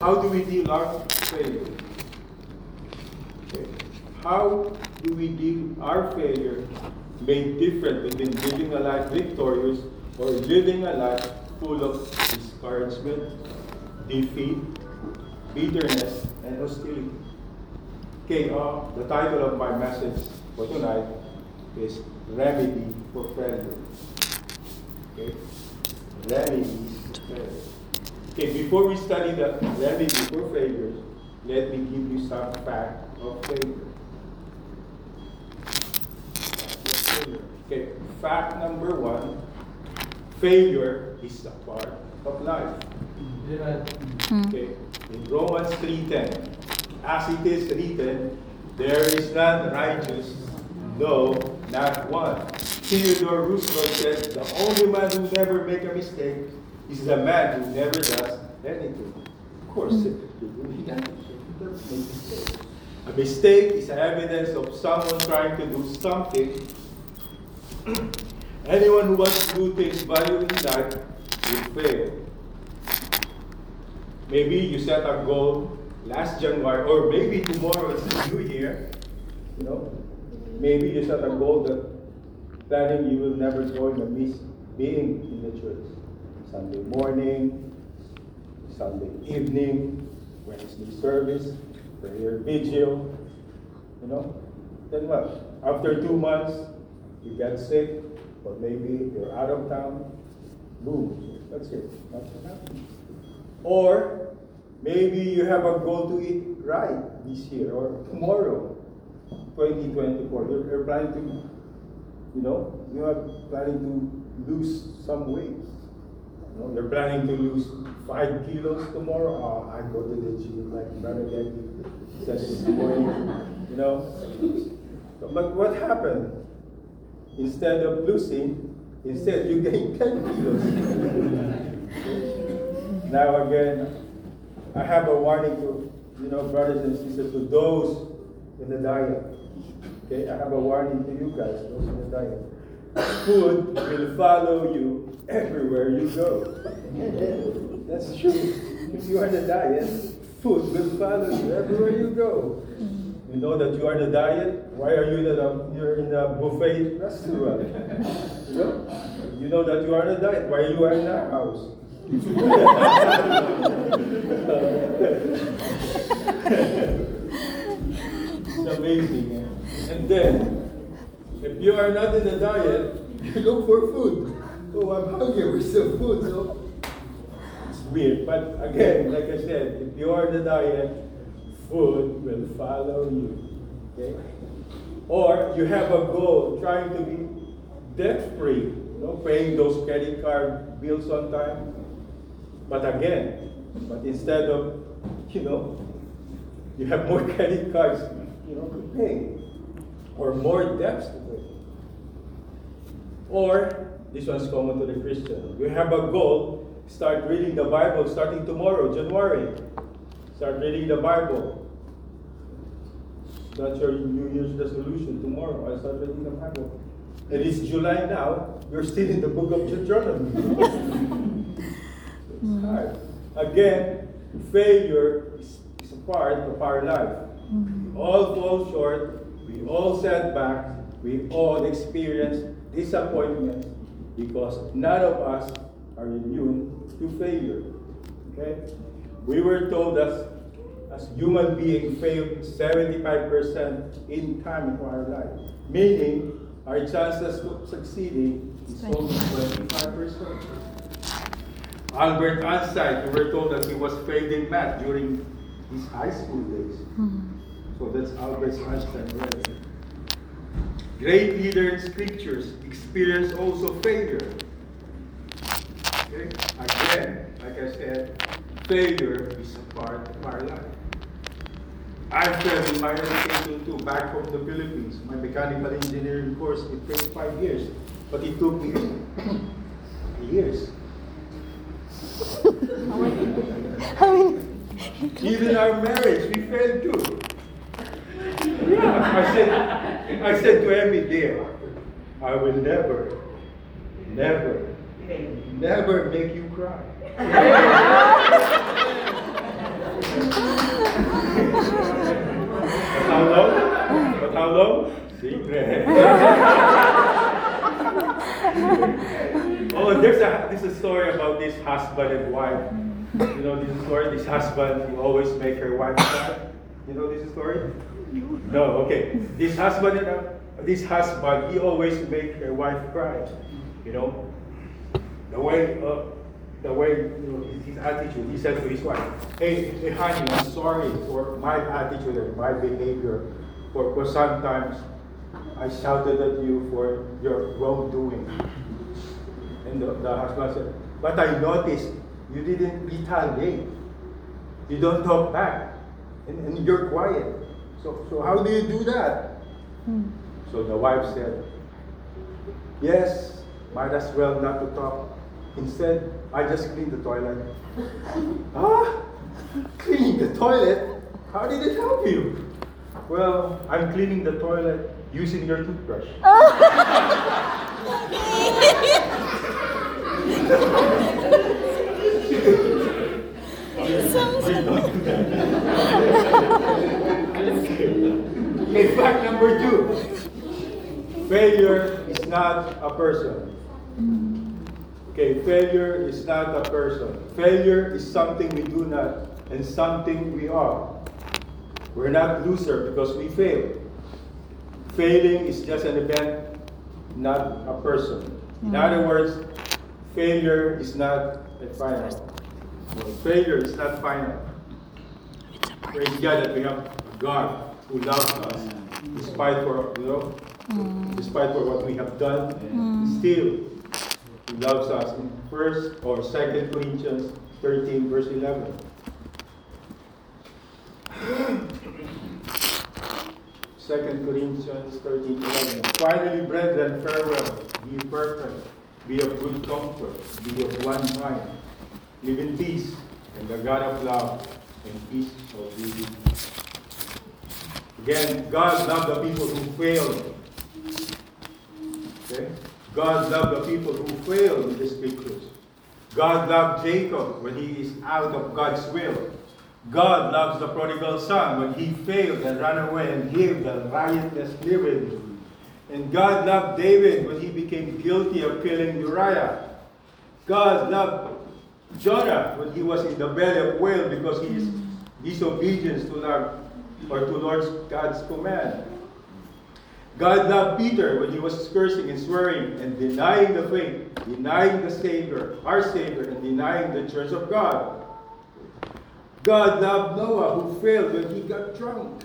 How do we deal our failure? Okay. How do we deal our failure made different between living a life victorious or living a life full of discouragement, defeat, bitterness, and hostility? Okay, uh, the title of my message for tonight is Remedy for Failure. Okay? Remedies for failure. Okay, before we study the remedy for failure, let me give you some fact of failure. Okay, fact number one failure is a part of life. Hmm. Okay, in Romans 3:10, as it is written, there is none righteous, no, not one. Theodore Roosevelt said, the only man who never make a mistake is the man who never does anything. Of course, a mistake is an evidence of someone trying to do something. Anyone who wants to do things valuing life will fail. Maybe you set a goal last January, or maybe tomorrow is a new year. You know, maybe you set a goal that planning you will never going to miss being in the church. Sunday morning, Sunday evening, Wednesday service, prayer vigil, you know. Then what? After two months, you get sick, or maybe you're out of town, boom, that's it. Nothing happened. Or maybe you have a goal to eat right this year or tomorrow, 2024. You're, you're planning to, you know, you are planning to lose some weight. You're planning to lose five kilos tomorrow. Oh, I go to the gym like Getty said this morning. You know, but what happened? Instead of losing, instead you gain 10 kilos. now again, I have a warning to you know brothers and sisters to those in the diet. Okay, I have a warning to you guys, those in the diet. Food will follow you everywhere you go. That's true. If you are the diet, food will follow you everywhere you go. You know that you are the diet. Why are you in the you're in the buffet restaurant? You know, you know that you are the diet. Why are you in our house? it's amazing. And then, you are not in the diet, you look for food. Oh, I'm hungry. Where's the food? So it's weird. But again, like I said, if you are in the diet, food will follow you. Okay? Or you have a goal trying to be debt free, you know, paying those credit card bills on time. But again, but instead of, you know, you have more credit cards, you know, to pay, or more debts to pay. Or this one's common to the Christian. You have a goal, start reading the Bible starting tomorrow, January. Start reading the Bible. That's your New Year's resolution. Tomorrow, I start reading the Bible. It is July now. You're still in the book of Deuteronomy. it's mm-hmm. hard. Again, failure is, is a part of our life. We all fall short. We all set back. We all experienced disappointment because none of us are immune to failure. Okay? We were told that as human beings fail 75% in time of our life, meaning our chances of succeeding is only 25%. Albert Einstein, we were told that he was failed in math during his high school days. Hmm. So that's Albert Einstein right Great leader in scriptures experience also failure. Okay? Again, like I said, failure is a part of our life. I failed in my education too, back from the Philippines. My mechanical engineering course, it takes five years. But it took me years. Even our marriage, we failed too. I said, I said to Emmy, dear, I will never, never, never make you cry. But how long? But how long? Secret. oh, there's a this is a story about this husband and wife. You know this story. This husband he always make her wife. cry. You know this story? No. Okay. This husband and this husband he always make a wife cry. You know the way. Uh, the way you know, his attitude, he said to his wife, hey, hey honey, I'm sorry for my attitude and my behavior. For, for sometimes I shouted at you for your wrongdoing. And the, the husband said, But I noticed you didn't retaliate. You don't talk back. And, and you're quiet. So, so how do you do that? So the wife said, Yes, might as well not to talk. Instead, I just cleaned the toilet. ah? Cleaning the toilet? How did it help you? Well, I'm cleaning the toilet using your toothbrush. Okay, fact number two. Failure is not a person. Okay, failure is not a person. Failure is something we do not and something we are. We're not loser because we fail. Failing is just an event, not a person. In other words, failure is not a final. Failure is not final. Praise God that we have God who loves us, despite for you know, despite for what we have done, mm. still He loves us. In First or Second Corinthians 13, verse 11. Second Corinthians 13, 11. Finally, brethren, farewell. Be perfect. Be of good comfort. Be of one mind. Live in peace, and the God of love and peace shall be with you. Again, God loved the people who failed. Okay? God loved the people who failed in the scriptures. God loved Jacob when he is out of God's will. God loves the prodigal son when he failed and ran away and lived a riotous living. And God loved David when he became guilty of killing Uriah. God loved Jonah when he was in the belly of whale because he is disobedience to Lord or to Lord God's command. God loved Peter when he was cursing and swearing and denying the faith, denying the Savior, our Savior, and denying the church of God. God loved Noah who failed when he got drunk.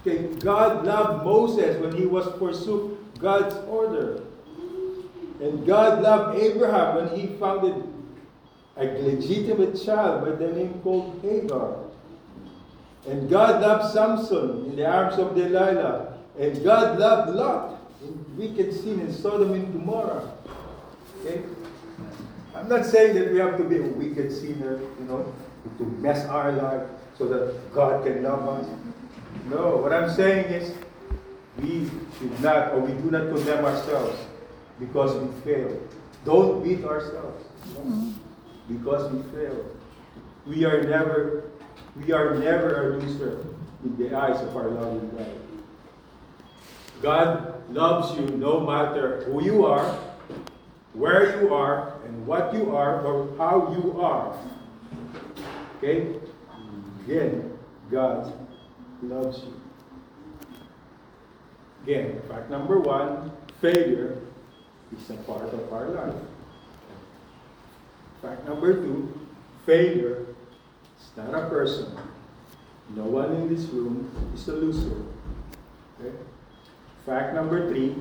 Okay, God loved Moses when he was forsook God's order. And God loved Abraham when he founded a legitimate child by the name called Hagar. And God loved Samson in the arms of Delilah. And God loved Lot in wicked sin in Sodom and Gomorrah. Okay? I'm not saying that we have to be a wicked sinner, you know, to mess our life so that God can love us. No, what I'm saying is we should not or we do not condemn ourselves because we fail. Don't beat ourselves. no. Because we fail. We are never we are never a loser in the eyes of our loving God. God loves you no matter who you are, where you are, and what you are, or how you are. Okay? Again, God loves you. Again, fact number one failure is a part of our life. Fact number two failure not a person. No one in this room is a loser. Okay? Fact number three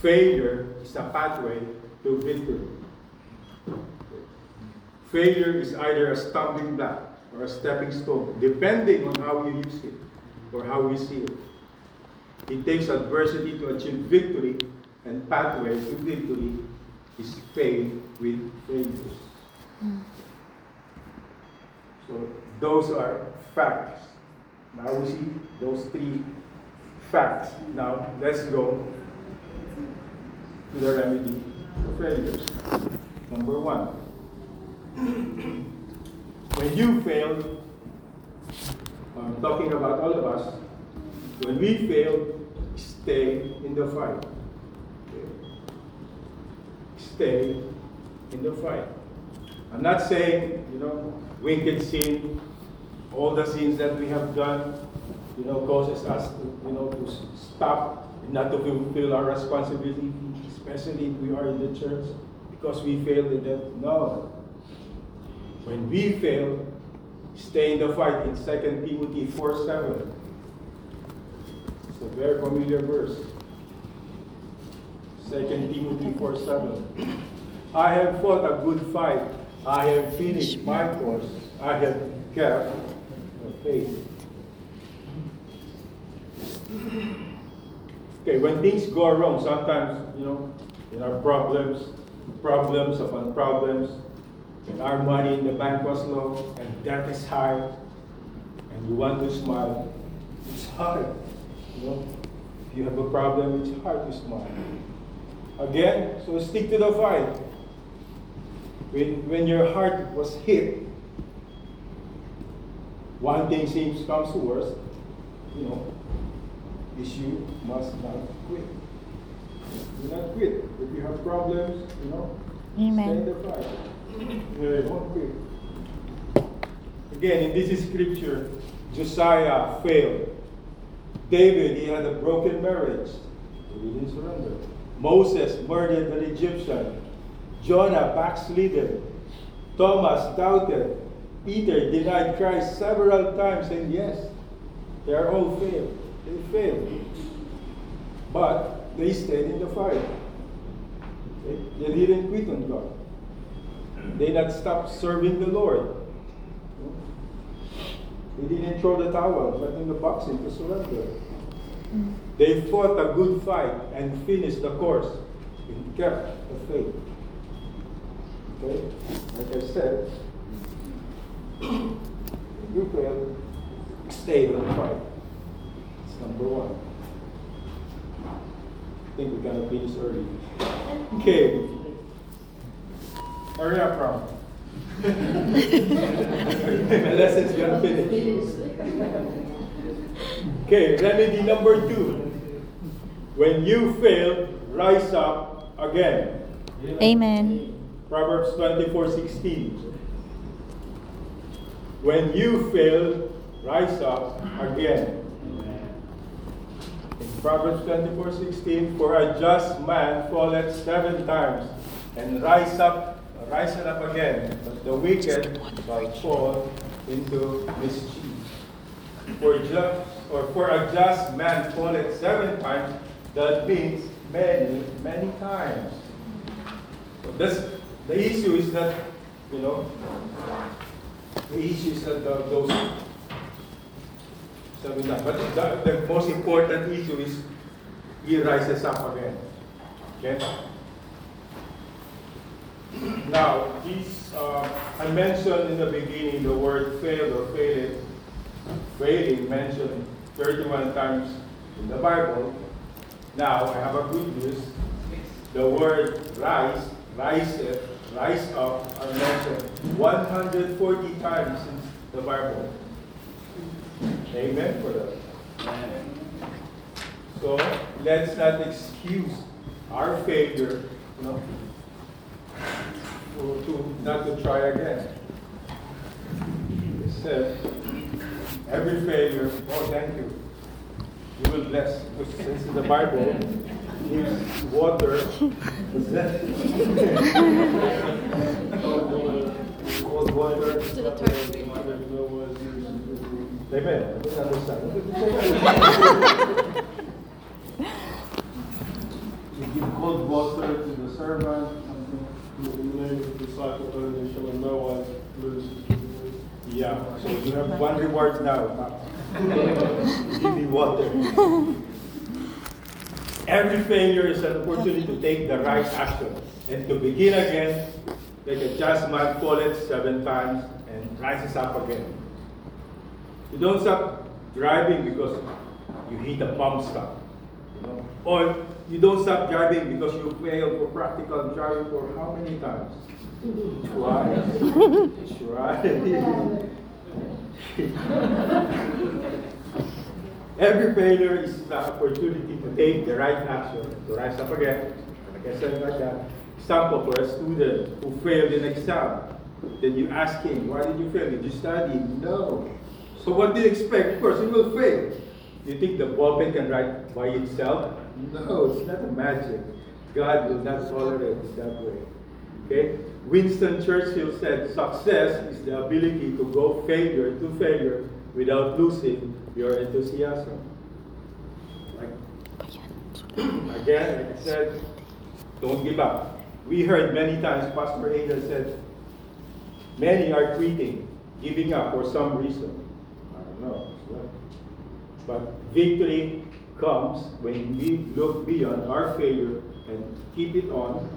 failure is a pathway to victory. Failure is either a stumbling block or a stepping stone, depending on how you use it or how we see it. It takes adversity to achieve victory, and pathway to victory is faith with failures. Hmm. So those are facts. Now we see those three facts. Now let's go to the remedy for failures. Number one. when you fail, I'm talking about all of us, when we fail, stay in the fight. Stay in the fight. I'm not saying, you know, wicked sin, all the sins that we have done, you know, causes us to, you know, to stop not to fulfill our responsibility, especially if we are in the church, because we failed in that. No. When we fail, stay in the fight in 2 Timothy 4 7. It's a very familiar verse. 2 Timothy 4 7. I have fought a good fight. I have finished my course. I have kept the faith. Okay, when things go wrong, sometimes, you know, in our problems, problems upon problems, and our money in the bank was low and debt is high, and you want to smile, it's hard. You know, if you have a problem, it's hard to smile. Again, so stick to the fight. When, when your heart was hit, one thing seems comes to worst, you know, is you must not quit. Do not quit. If you have problems, you know, Amen. the fight. You won't quit. Again, in this scripture, Josiah failed. David, he had a broken marriage. He didn't surrender. Moses murdered an Egyptian. Jonah backslidden. Thomas doubted. Peter denied Christ several times, and yes, they are all failed. They failed. But they stayed in the fight. Okay? They didn't quit on God. They did not stopped serving the Lord. They didn't throw the towel, but in the boxing to surrender. Mm. They fought a good fight and finished the course and kept the faith. Okay? Like I said, you fail, stay in the fight. It's number one. I think we're gonna finish early. Okay. Hurry up, Ron. My lesson's gonna finish. Okay, remedy number two. When you fail, rise up again. Amen. Proverbs 24 16. When you fail, rise up again. In Proverbs 24 16, for a just man falleth seven times and rise up, rise up again, but the wicked shall fall into mischief. For just or for a just man falleth seven times, that means many, many times. So this, the issue is that, you know, the issue is that the, those seven times. But the, the most important issue is he rises up again. Okay? Now, these, uh, I mentioned in the beginning the word fail or failed. Failing mentioned 31 times in the Bible. Now, I have a good news. The word rise, rise, rise up are mentioned 140 times in the Bible. Amen for that. So let's not excuse our failure, to, to not to try again. It says, every failure, oh, thank you. You will bless, since in the Bible, gives water, cold water. To the toilet. Amen. I understand. You give cold water to the servant. The name the disciple only shall in no wise lose. Yeah, so you have one reward now. Give me water. Every failure is an opportunity to take the right action and to begin again, like a just man falleth seven times and rises up again. You don't stop driving because you hit a bump stop. You know? Or you don't stop driving because you failed for practical driving for how many times? Twice. Twice. Every failure is an opportunity to take the right action, to rise up again. Like I said like that. Example for a student who failed an exam. Then you ask him, why did you fail? Did you study? No. So what do you expect? Of course, he will fail. You think the ball can write by itself? No, it's not a magic. God will not tolerate it that way. Okay? Winston Churchill said, success is the ability to go failure to failure without losing your enthusiasm. Like, again, like I said, don't give up. We heard many times, Pastor Ada said, many are quitting, giving up for some reason. I don't know. But victory comes when we look beyond our failure and keep it on,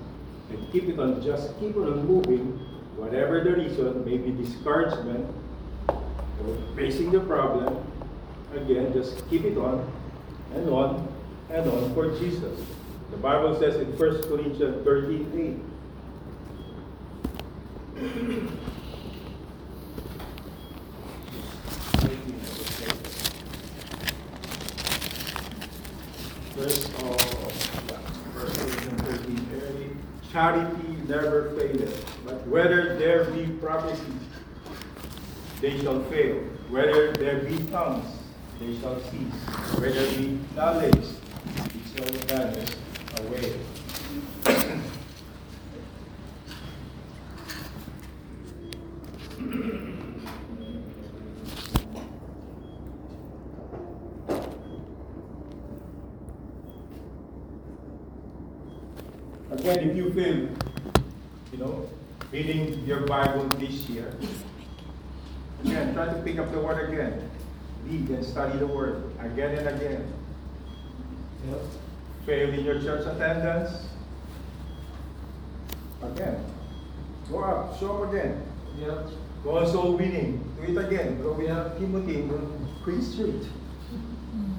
and keep it on, just keep on moving, whatever the reason, maybe discouragement, or facing the problem, again, just keep it on, and on, and on for Jesus. The Bible says in 1 Corinthians 13 Verse, uh, verse Corinthians 13, early. Charity never faileth, but whether there be prophecy, they shall fail. Whether there be tongues, they shall cease. Whether be knowledge, it shall vanish away. Again, if you feel, you know, reading your Bible this year, again, try to pick up the word again. Read and study the word again and again. Know, fail in your church attendance. Again. Go up, show up again. Yeah. Go on soul winning. Do it again. Go with Timothy on Queen Street. Mm.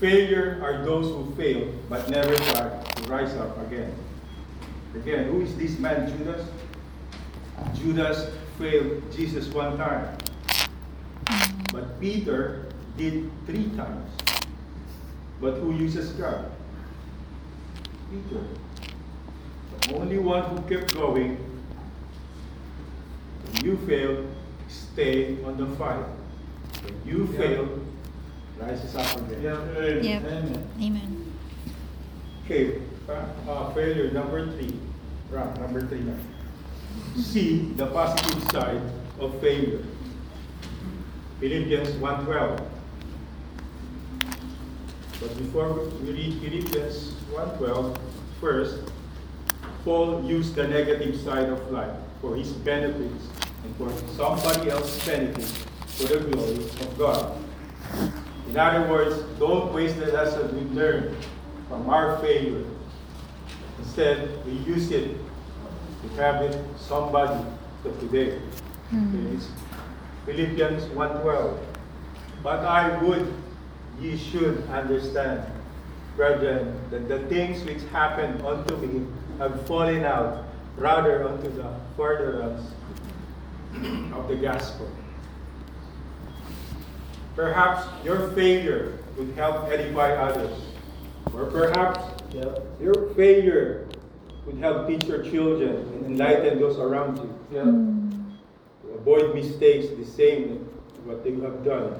Failure are those who fail but never try to rise up again. Again, who is this man, Judas? Judas failed Jesus one time. But Peter did three times. But who uses God? Peter. The only one who kept going. When you fail, stay on the fight. When you Yeah. fail, rises up again. Yeah. Yep. Amen. Amen. Okay, uh, uh, failure number three. Right, number three now. See the positive side of failure. Philippians 1.12. But before we read Philippians 1.12, first, Paul used the negative side of life for his benefits and for somebody else's benefits for the glory of God. In other words, don't waste the lesson we learned from our failure. Instead, we use it to have it somebody for today. Hmm. It's Philippians 1.12. But I would ye should understand, brethren, that the things which happened unto me have fallen out rather unto the furtherance of the gospel. Perhaps your failure would help edify others. Or perhaps your failure would help teach your children and enlighten those around you. Yeah. Avoid mistakes the same what they have done.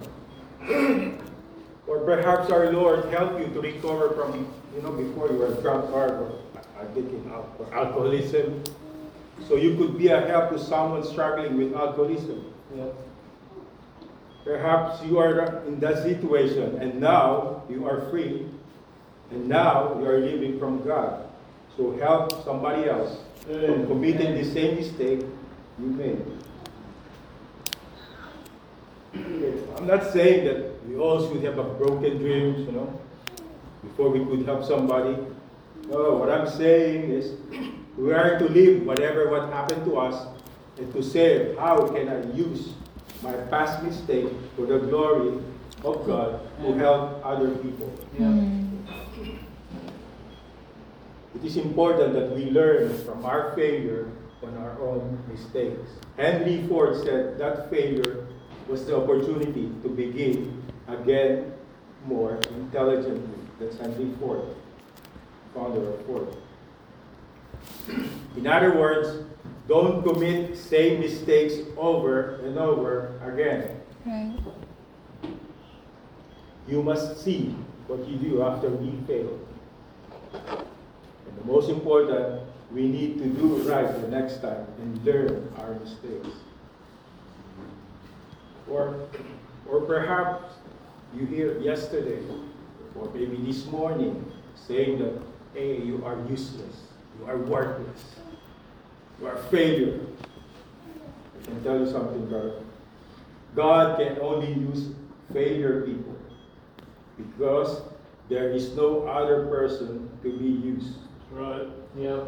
or perhaps our Lord help you to recover from, you know, before you were a drunkard or addicted or alcoholism. So you could be a help to someone struggling with alcoholism. Perhaps you are in that situation and now you are free and now you are living from God. So help somebody else from committing the same mistake you made. I'm not saying that we all should have a broken dreams, you know, before we could help somebody. No, what I'm saying is we are to live whatever what happened to us and to say how can I use my past mistake for the glory of God to help other people. Yeah. Mm. It is important that we learn from our failure on our own mistakes. Henry Ford said that failure was the opportunity to begin again more intelligently. than Henry Ford, founder of Ford. In other words, don't commit same mistakes over and over again. Right. You must see what you do after we fail. And the most important, we need to do right the next time and learn our mistakes. Or, or perhaps you hear yesterday or maybe this morning saying that, hey, you are useless, you are worthless, you are a failure. I can tell you something, brother. God can only use failure people because there is no other person to be used. Right. Yeah.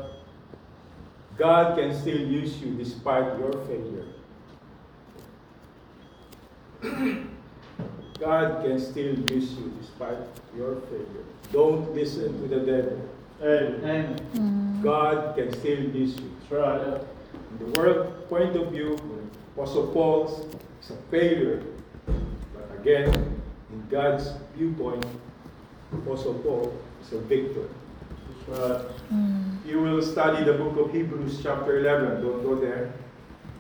God can still use you despite your failure. God can still use you despite your failure. Don't listen to the devil. Amen. Amen. Mm. God can still use you. That's right. Yep. In the world point of view, Apostle Paul is a failure. But again, in God's viewpoint, Apostle Paul is a victor. That's right. Mm. You will study the book of Hebrews, chapter 11. Don't go there.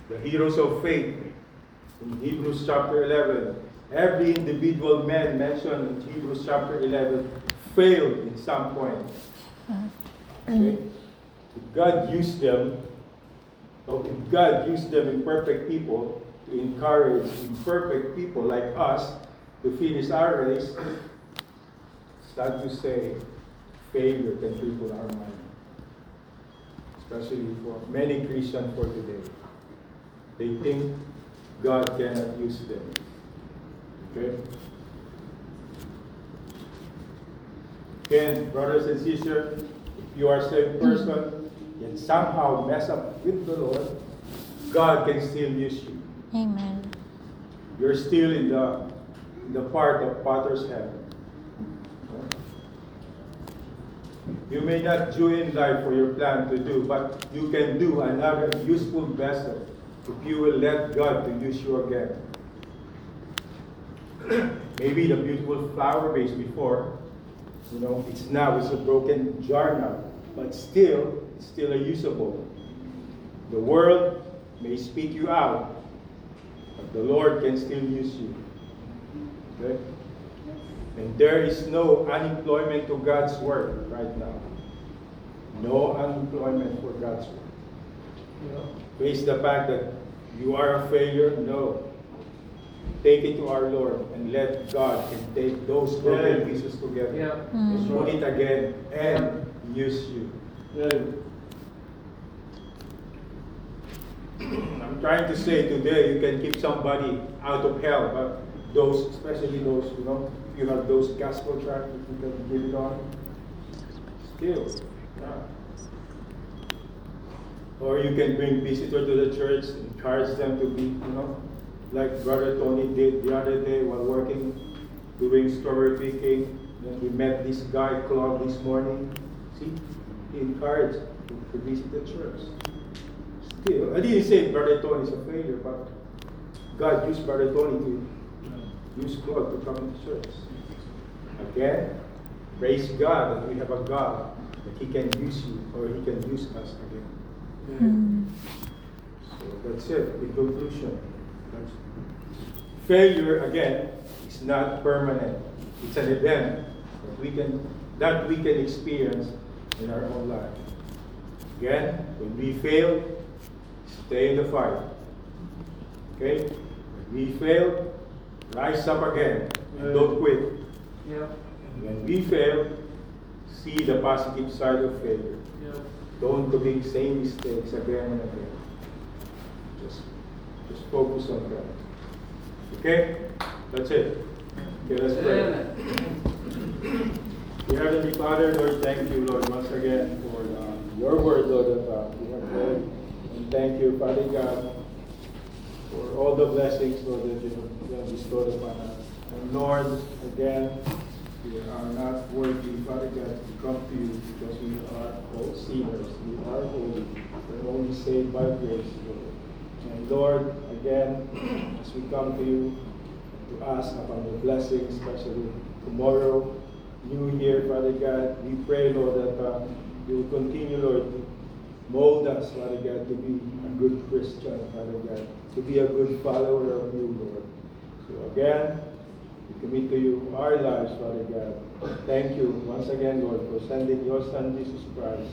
The heroes of faith. In Hebrews, chapter 11, every individual man mentioned in Hebrews, chapter 11, failed in some point. Uh-huh. Okay? Mm-hmm. If God used them, or if God used them imperfect people to encourage imperfect people like us to finish our race, start to say failure can cripple our mind. Especially for many Christians for today. They think God cannot use them. Okay? Again, brothers and sisters, if you are a saved person, and somehow mess up with the Lord, God can still use you. Amen. You're still in the, in the part of Father's hand. You may not do in life for your plan to do, but you can do another useful vessel if you will let God use you again. Maybe the beautiful flower vase before, you know, it's now it's a broken jar now, but still, it's still a usable. The world may speak you out, but the Lord can still use you. Okay? And there is no unemployment to God's work right now. No unemployment for God's work. Yep. Face the fact that you are a failure? No. Take it to our Lord and let God can take those broken Yeah. pieces together Yep. and Mm. put it again and use you. Amen. I'm trying to say today you can keep somebody out of hell, but those, especially those, you know, if you have those gospel tracts that you can give it on, still, yeah. Or you can bring visitors to the church, encourage them to be, you know, like Brother Tony did the other day while working, doing story picking. Then we met this guy, Claude, this morning. See, he encouraged to visit the church. Still, I didn't say Brother Tony is a failure, but God used Brother Tony to use Claude to come to church. Again, praise God that we have a God that He can use you or He can use us again. So that's it. In conclusion, failure again is not permanent. It's an event that we can that we can experience in our own life. Again, when we fail, stay in the fight. Okay? When we fail, rise up again and don't quit. Yep. When we fail, see the positive side of failure. Yep. Don't commit the same mistakes again and again. Just, just focus on God. Okay? That's it. Okay, let's pray. Dear Heavenly Father, Lord, thank you, Lord, once again for uh, your word, Lord, that uh, we have heard. And thank you, Father God, for all the blessings, Lord, that you have- you have bestowed upon us. And Lord, again, we are not worthy, Father God, to come to you because we are all sinners. We are holy. We're only saved by grace, Lord. And Lord, again, as we come to you to ask upon your blessings, especially tomorrow, New Year, Father God, we pray, Lord, that uh, you will continue, Lord, to mold us, Father God, to be a good Christian, Father God, to be a good follower of you, Lord. So again, we commit to you our lives, Father God. Thank you once again, Lord, for sending your Son, Jesus Christ,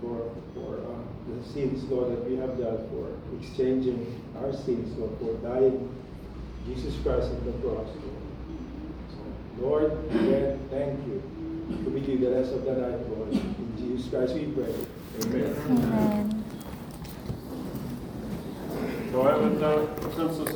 for, for uh, the sins, Lord, that we have done, for exchanging our sins, Lord, for dying Jesus Christ on the cross, Lord. So, Lord, again, thank you. Commit you the rest of the night, Lord. In Jesus Christ we pray. Amen. Amen. Do I have a uh, consensus